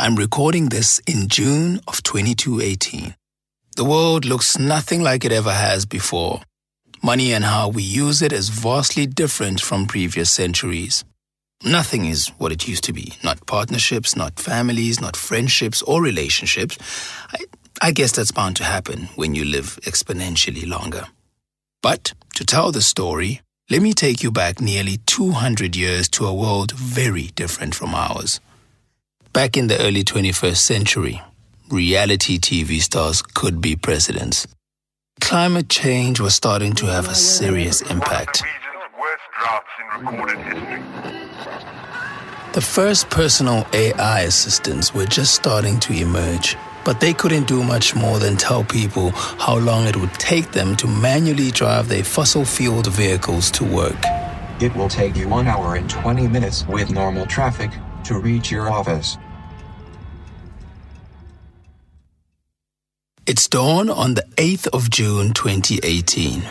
I'm recording this in June of 2218. The world looks nothing like it ever has before. Money and how we use it is vastly different from previous centuries. Nothing is what it used to be. Not partnerships, not families, not friendships or relationships. I, I guess that's bound to happen when you live exponentially longer. But to tell the story, let me take you back nearly 200 years to a world very different from ours. Back in the early 21st century, reality TV stars could be presidents. Climate change was starting to have a serious impact. The first personal AI assistants were just starting to emerge, but they couldn't do much more than tell people how long it would take them to manually drive their fossil fueled vehicles to work. It will take you 1 hour and 20 minutes with normal traffic to reach your office. It's dawn on the 8th of June 2018.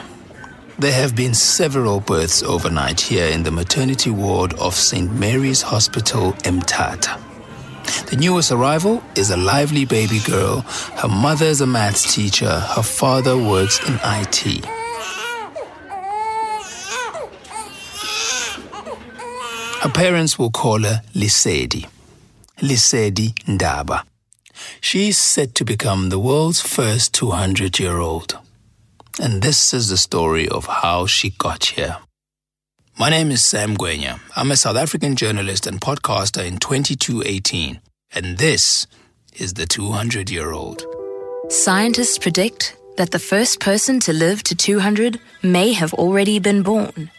There have been several births overnight here in the maternity ward of St. Mary's Hospital, Mthatha. The newest arrival is a lively baby girl. Her mother is a maths teacher. Her father works in IT. Her parents will call her Lisedi. Lisedi Ndaba. She's set to become the world's first 200 year old. And this is the story of how she got here. My name is Sam Gwenya. I'm a South African journalist and podcaster in 2218. And this is the 200 year old. Scientists predict that the first person to live to 200 may have already been born.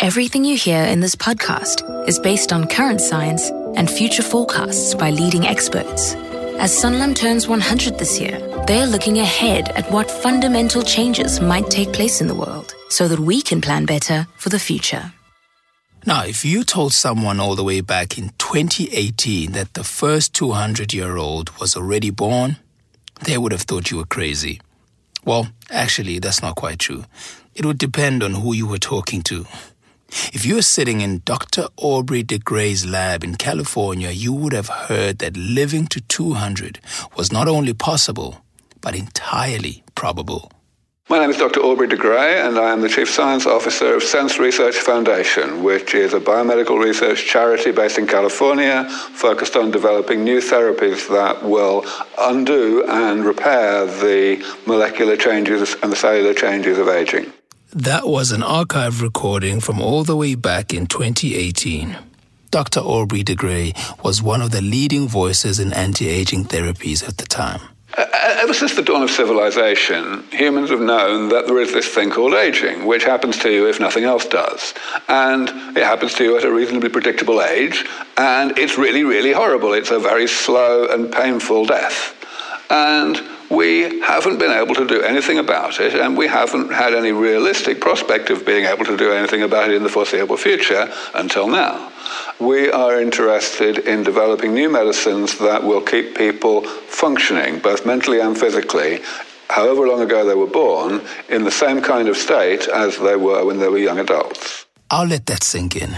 Everything you hear in this podcast is based on current science and future forecasts by leading experts. As Sanlam turns 100 this year, they are looking ahead at what fundamental changes might take place in the world so that we can plan better for the future. Now, if you told someone all the way back in 2018 that the first 200 year old was already born, they would have thought you were crazy. Well, actually, that's not quite true. It would depend on who you were talking to. If you were sitting in Dr. Aubrey de Grey's lab in California, you would have heard that living to 200 was not only possible, but entirely probable. My name is Dr. Aubrey de Grey, and I am the Chief Science Officer of SENS Research Foundation, which is a biomedical research charity based in California focused on developing new therapies that will undo and repair the molecular changes and the cellular changes of aging. That was an archive recording from all the way back in 2018. Dr. Aubrey de Grey was one of the leading voices in anti aging therapies at the time. Uh, uh, ever since the dawn of civilization, humans have known that there is this thing called aging, which happens to you if nothing else does. And it happens to you at a reasonably predictable age, and it's really, really horrible. It's a very slow and painful death. And we haven't been able to do anything about it, and we haven't had any realistic prospect of being able to do anything about it in the foreseeable future until now. We are interested in developing new medicines that will keep people functioning, both mentally and physically, however long ago they were born, in the same kind of state as they were when they were young adults. I'll let that sink in.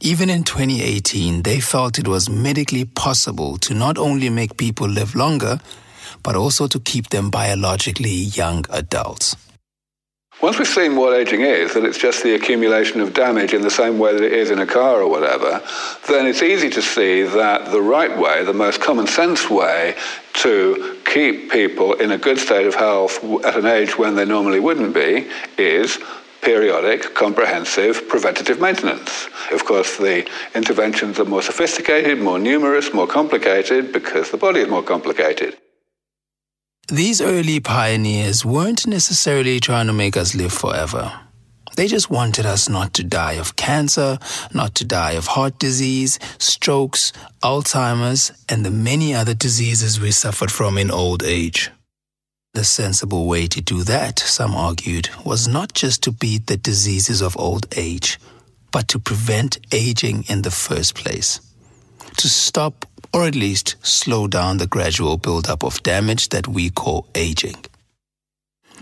Even in 2018, they felt it was medically possible to not only make people live longer, but also to keep them biologically young adults. Once we've seen what aging is, that it's just the accumulation of damage in the same way that it is in a car or whatever, then it's easy to see that the right way, the most common sense way to keep people in a good state of health at an age when they normally wouldn't be is periodic, comprehensive, preventative maintenance. Of course, the interventions are more sophisticated, more numerous, more complicated because the body is more complicated. These early pioneers weren't necessarily trying to make us live forever. They just wanted us not to die of cancer, not to die of heart disease, strokes, Alzheimer's, and the many other diseases we suffered from in old age. The sensible way to do that, some argued, was not just to beat the diseases of old age, but to prevent aging in the first place. To stop or at least slow down the gradual buildup of damage that we call aging.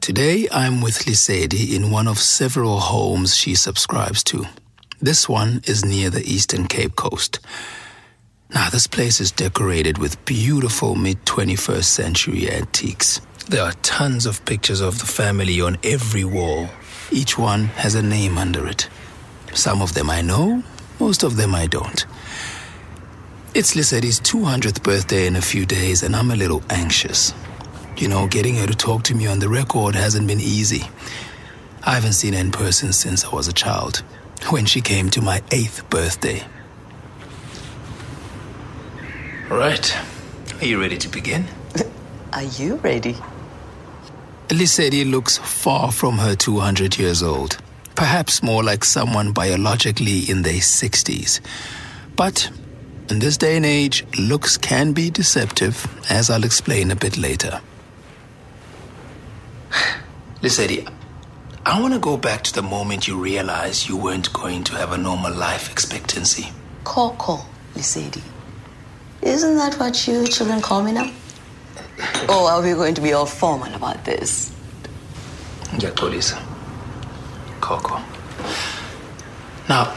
Today, I'm with Lisedi in one of several homes she subscribes to. This one is near the Eastern Cape Coast. Now, this place is decorated with beautiful mid 21st century antiques. There are tons of pictures of the family on every wall. Each one has a name under it. Some of them I know, most of them I don't. It's Lisedi's 200th birthday in a few days, and I'm a little anxious. You know, getting her to talk to me on the record hasn't been easy. I haven't seen her in person since I was a child, when she came to my eighth birthday. All right, are you ready to begin? Are you ready? Lisedi looks far from her 200 years old, perhaps more like someone biologically in their 60s. But in this day and age, looks can be deceptive, as I'll explain a bit later. Lisedi, I want to go back to the moment you realized you weren't going to have a normal life expectancy. Coco, Lisedi. Isn't that what you children call me now? Or oh, are we going to be all formal about this? Yeah. Coco. Now,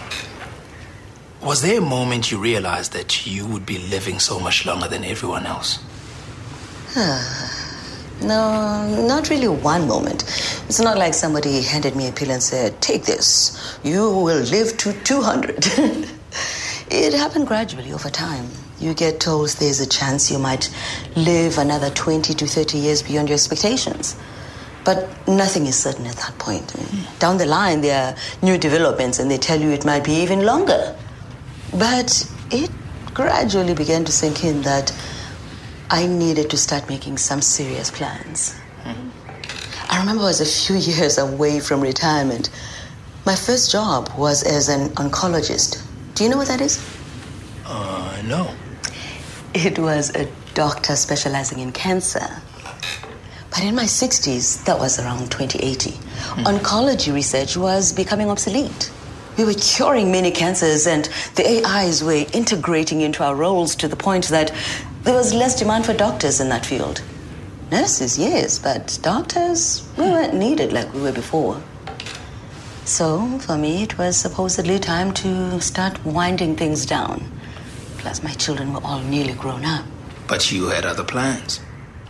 was there a moment you realized that you would be living so much longer than everyone else? No, not really one moment. It's not like somebody handed me a pill and said, Take this, you will live to 200. it happened gradually over time. You get told there's a chance you might live another 20 to 30 years beyond your expectations. But nothing is certain at that point. I mean, Down the line, there are new developments, and they tell you it might be even longer. But it gradually began to sink in that I needed to start making some serious plans. I remember I was a few years away from retirement. My first job was as an oncologist. Do you know what that is? Uh, no. It was a doctor specializing in cancer. But in my 60s, that was around 2080, oncology research was becoming obsolete. We were curing many cancers, and the AIs were integrating into our roles to the point that there was less demand for doctors in that field. Nurses, yes, but doctors, we weren't needed like we were before. So, for me, it was supposedly time to start winding things down. Plus, my children were all nearly grown up. But you had other plans.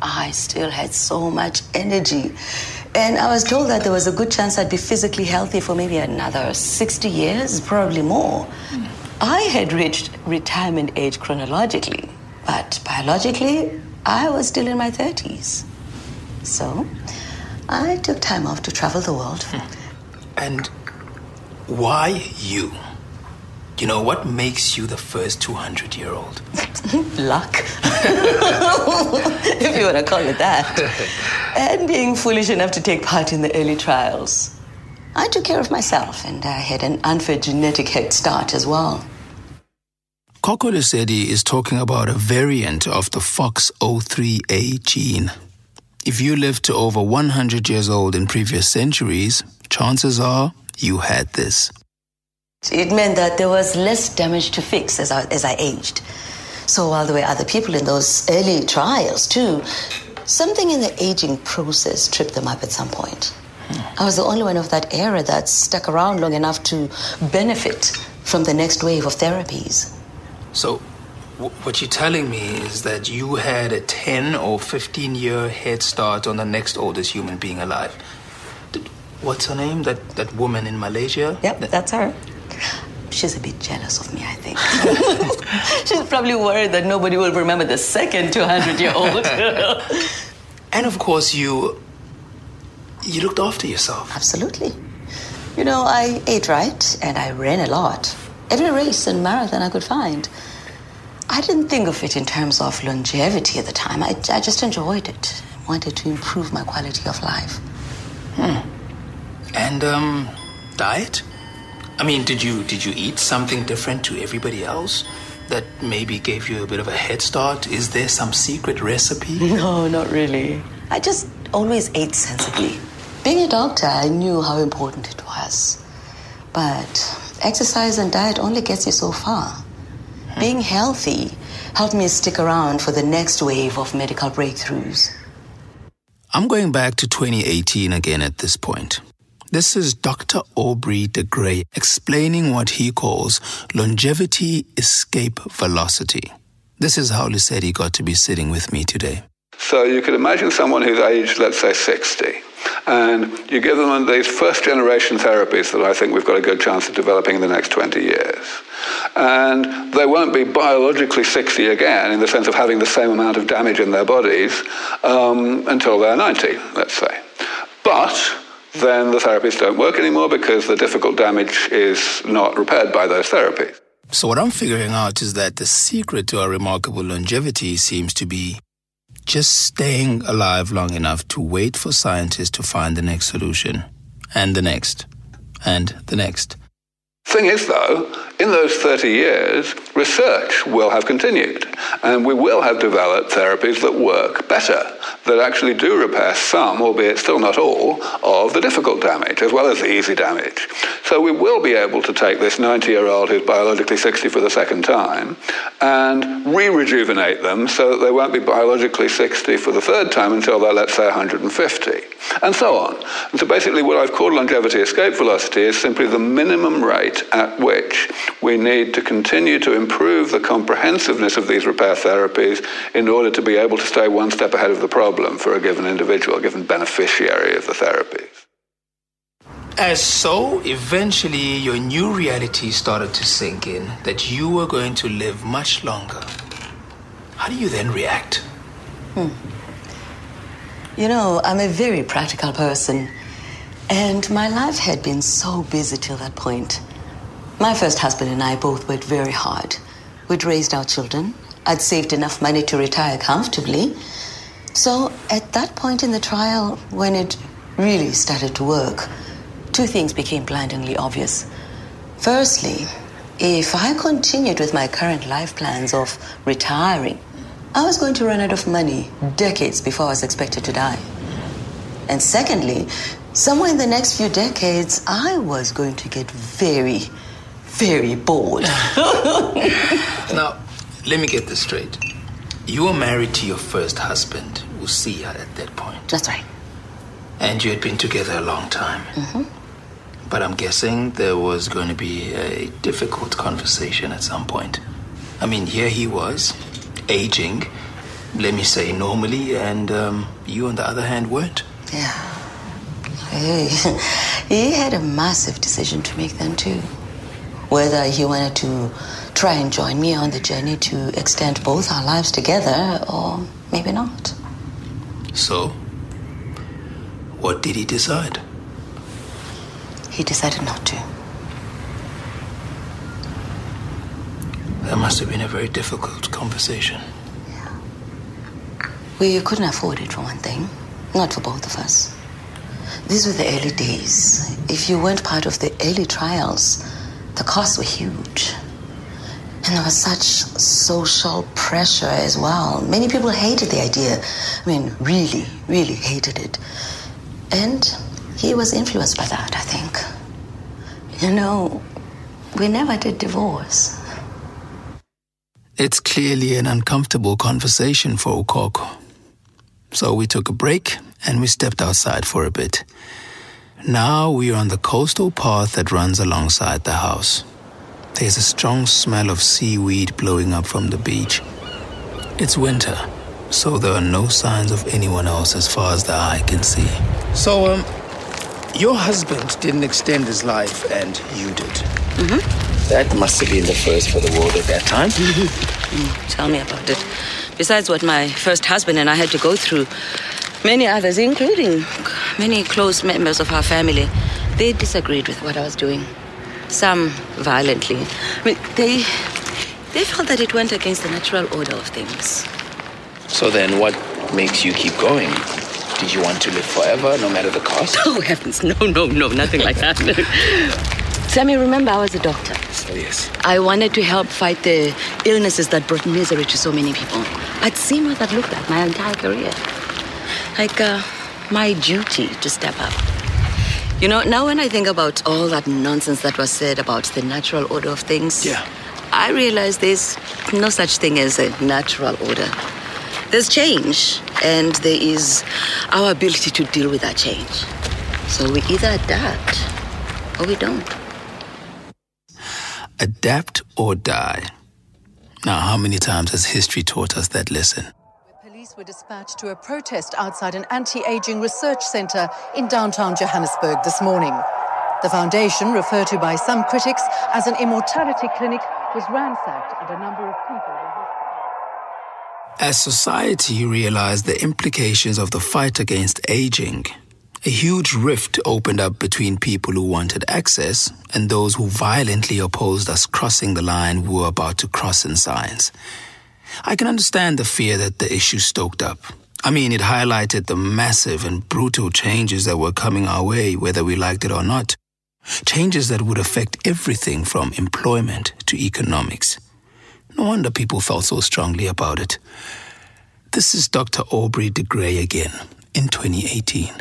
I still had so much energy. And I was told that there was a good chance I'd be physically healthy for maybe another 60 years, probably more. I had reached retirement age chronologically, but biologically, I was still in my 30s. So, I took time off to travel the world. And why you? You know, what makes you the first 200 year old? Luck. if you want to call it that. and being foolish enough to take part in the early trials. I took care of myself, and I had an unfair genetic head start as well. Coco Lisedi is talking about a variant of the FOXO3A gene. If you lived to over 100 years old in previous centuries, chances are you had this. It meant that there was less damage to fix as I, as I aged. So while there were other people in those early trials too, something in the aging process tripped them up at some point. Hmm. I was the only one of that era that stuck around long enough to benefit from the next wave of therapies. So, w- what you're telling me is that you had a 10 or 15 year head start on the next oldest human being alive. What's her name? That, that woman in Malaysia? Yep, That- that's her. She's a bit jealous of me, I think. She's probably worried that nobody will remember the second 200 year old. and of course, you. You looked after yourself. Absolutely. You know, I ate right and I ran a lot. Every race and marathon I could find. I didn't think of it in terms of longevity at the time. I, I just enjoyed it. Wanted to improve my quality of life. Hmm. And, um, diet? I mean, did you did you eat something different to everybody else that maybe gave you a bit of a head start? Is there some secret recipe? No, not really. I just always ate sensibly. Being a doctor, I knew how important it was. But exercise and diet only gets you so far. Being healthy helped me stick around for the next wave of medical breakthroughs. I'm going back to 2018 again at this point. This is Dr. Aubrey de Grey explaining what he calls longevity escape velocity. This is how Lisedi got to be sitting with me today. So you could imagine someone who's aged, let's say, 60, and you give them these first generation therapies that I think we've got a good chance of developing in the next 20 years. And they won't be biologically 60 again in the sense of having the same amount of damage in their bodies um, until they're 90, let's say. But then the therapies don't work anymore because the difficult damage is not repaired by those therapies. So, what I'm figuring out is that the secret to our remarkable longevity seems to be just staying alive long enough to wait for scientists to find the next solution, and the next, and the next. Thing is, though, in those 30 years, research will have continued, and we will have developed therapies that work better, that actually do repair some, albeit still not all, of the difficult damage, as well as the easy damage. So we will be able to take this 90 year old who's biologically 60 for the second time and re rejuvenate them so that they won't be biologically 60 for the third time until they're, let's say, 150, and so on. And so basically, what I've called longevity escape velocity is simply the minimum rate at which we need to continue to improve the comprehensiveness of these repair therapies in order to be able to stay one step ahead of the problem for a given individual, a given beneficiary of the therapies. As so, eventually your new reality started to sink in that you were going to live much longer. How do you then react? Hmm. You know, I'm a very practical person, and my life had been so busy till that point. My first husband and I both worked very hard. We'd raised our children. I'd saved enough money to retire comfortably. So at that point in the trial, when it really started to work, two things became blindingly obvious. Firstly, if I continued with my current life plans of retiring, I was going to run out of money decades before I was expected to die. And secondly, somewhere in the next few decades, I was going to get very, very bored. now, let me get this straight. You were married to your first husband, Usia, at that point. That's right. And you had been together a long time. Mm-hmm. But I'm guessing there was going to be a difficult conversation at some point. I mean, here he was, aging, let me say normally, and um, you, on the other hand, weren't. Yeah. Hey, he had a massive decision to make then, too whether he wanted to try and join me on the journey to extend both our lives together or maybe not. So, what did he decide? He decided not to. That must have been a very difficult conversation. Yeah. We couldn't afford it, for one thing. Not for both of us. These were the early days. If you weren't part of the early trials, the costs were huge. And there was such social pressure as well. Many people hated the idea. I mean, really, really hated it. And he was influenced by that, I think. You know, we never did divorce. It's clearly an uncomfortable conversation for Ukoko. So we took a break and we stepped outside for a bit. Now we are on the coastal path that runs alongside the house. There's a strong smell of seaweed blowing up from the beach. It's winter, so there are no signs of anyone else as far as the eye can see. So, um, your husband didn't extend his life, and you did. Mm-hmm. That must have been the first for the world at that time. Mm, tell me about it. Besides what my first husband and I had to go through, many others, including many close members of our family, they disagreed with what I was doing. Some violently. I mean, they, they felt that it went against the natural order of things. So then, what makes you keep going? Did you want to live forever, no matter the cost? Oh, heavens, no, no, no, nothing like that. Sammy, remember I was a doctor. Oh, yes. I wanted to help fight the illnesses that brought misery to so many people. I'd seen what that looked like my entire career. Like, uh, my duty to step up. You know, now when I think about all that nonsense that was said about the natural order of things, yeah. I realize there's no such thing as a natural order. There's change, and there is our ability to deal with that change. So we either adapt or we don't. Adapt or die. Now, how many times has history taught us that lesson? Were dispatched to a protest outside an anti aging research centre in downtown Johannesburg this morning. The foundation, referred to by some critics as an immortality clinic, was ransacked and a number of people were. As society realized the implications of the fight against aging, a huge rift opened up between people who wanted access and those who violently opposed us crossing the line we were about to cross in science. I can understand the fear that the issue stoked up. I mean, it highlighted the massive and brutal changes that were coming our way, whether we liked it or not. Changes that would affect everything from employment to economics. No wonder people felt so strongly about it. This is Dr. Aubrey de Grey again in 2018.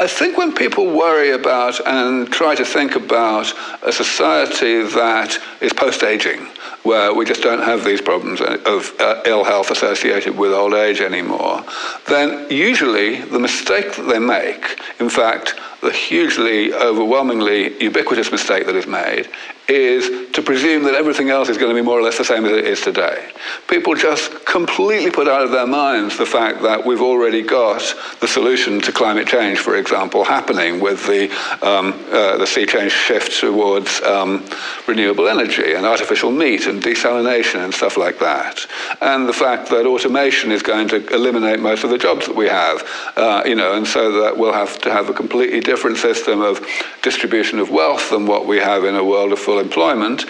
I think when people worry about and try to think about a society that is post aging, where we just don't have these problems of uh, ill health associated with old age anymore, then usually the mistake that they make, in fact, the hugely overwhelmingly ubiquitous mistake that is made, is to presume that everything else is going to be more or less the same as it is today. People just completely put out of their minds the fact that we've already got the solution to climate change, for example, happening with the, um, uh, the sea change shift towards um, renewable energy and artificial meat and desalination and stuff like that. And the fact that automation is going to eliminate most of the jobs that we have, uh, you know, and so that we'll have to have a completely different system of distribution of wealth than what we have in a world of full employment.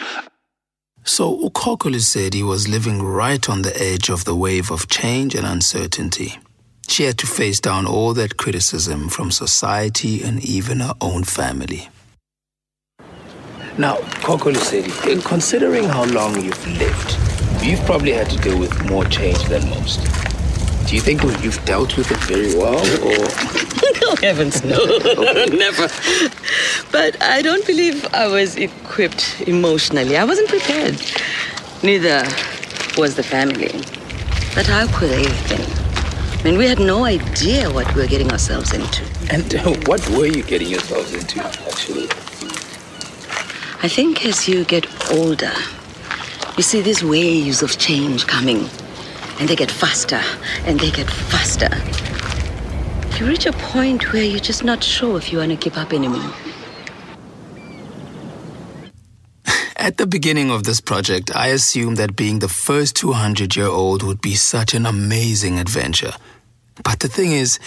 So Ukokoli said he was living right on the edge of the wave of change and uncertainty. She had to face down all that criticism from society and even her own family. Now, Kokoli said, considering how long you've lived, you've probably had to deal with more change than most. Do you think you've dealt with it very well, or no, heavens, no, never. But I don't believe I was equipped emotionally. I wasn't prepared. Neither was the family. But how could they have been? I mean, we had no idea what we were getting ourselves into. And uh, what were you getting yourselves into, actually? I think as you get older, you see these waves of change coming, and they get faster and they get faster. You reach a point where you're just not sure if you want to keep up anymore. At the beginning of this project, I assumed that being the first 200 year old would be such an amazing adventure. But the thing is,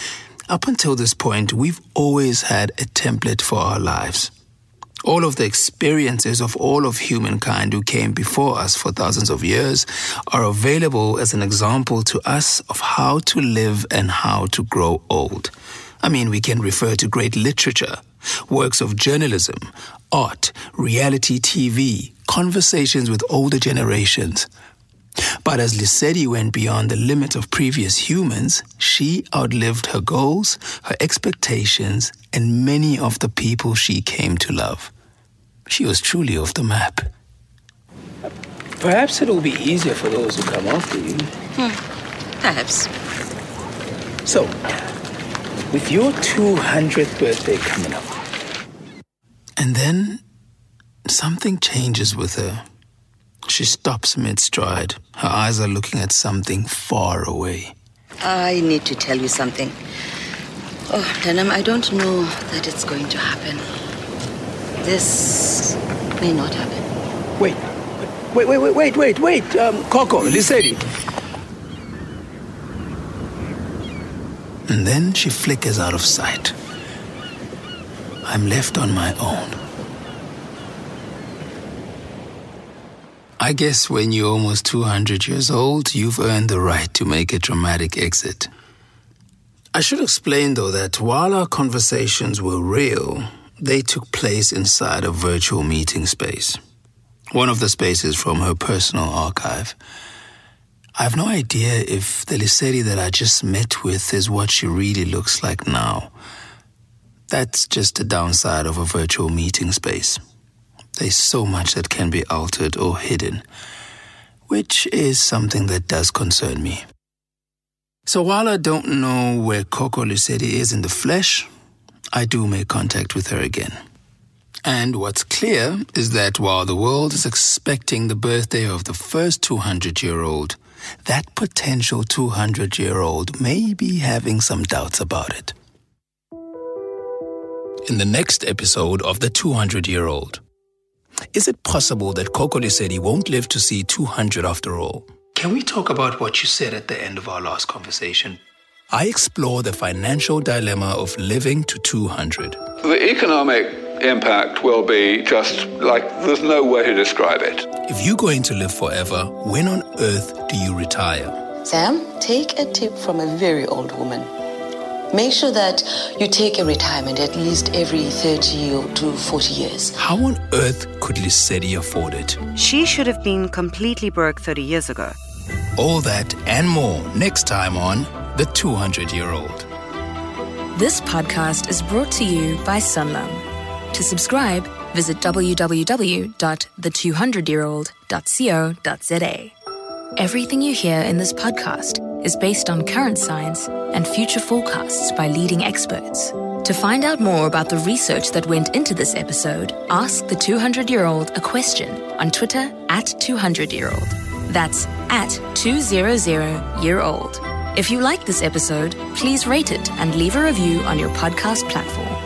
up until this point, we've always had a template for our lives. All of the experiences of all of humankind who came before us for thousands of years are available as an example to us of how to live and how to grow old. I mean, we can refer to great literature, works of journalism, art, reality TV, conversations with older generations. But as Lesedi went beyond the limit of previous humans, she outlived her goals, her expectations, and many of the people she came to love. She was truly off the map. Perhaps it'll be easier for those who come after you. Hmm. Perhaps. So, with your 200th birthday coming up, and then something changes with her. She stops mid stride. Her eyes are looking at something far away. I need to tell you something. Oh, Danam, I don't know that it's going to happen. This may not happen. Wait, wait, wait, wait, wait, wait, wait. Um, Coco, Lisedi. And then she flickers out of sight. I'm left on my own. I guess when you're almost 200 years old, you've earned the right to make a dramatic exit. I should explain, though, that while our conversations were real, they took place inside a virtual meeting space. One of the spaces from her personal archive. I have no idea if the Lisedi that I just met with is what she really looks like now. That's just the downside of a virtual meeting space. There's so much that can be altered or hidden, which is something that does concern me. So while I don't know where Coco Lisedi is in the flesh, I do make contact with her again. And what's clear is that while the world is expecting the birthday of the first 200 year old, that potential 200 year old may be having some doubts about it. In the next episode of The 200 Year Old, is it possible that Coco Lesedi won't live to see 200 after all? Can we talk about what you said at the end of our last conversation? I explore the financial dilemma of living to 200. The economic impact will be just like there's no way to describe it. If you're going to live forever, when on earth do you retire? Sam, take a tip from a very old woman. Make sure that you take a retirement at least every 30 to 40 years. How on earth could Lesedi afford it? She should have been completely broke 30 years ago. All that and more next time on The 200 Year Old. This podcast is brought to you by Sanlam. To subscribe, visit www.the200yearold.co.za. Everything you hear in this podcast is based on current science and future forecasts by leading experts. To find out more about the research that went into this episode, ask the 200 year old a question on Twitter at 200 year old. That's at 200 year old. If you like this episode, please rate it and leave a review on your podcast platform.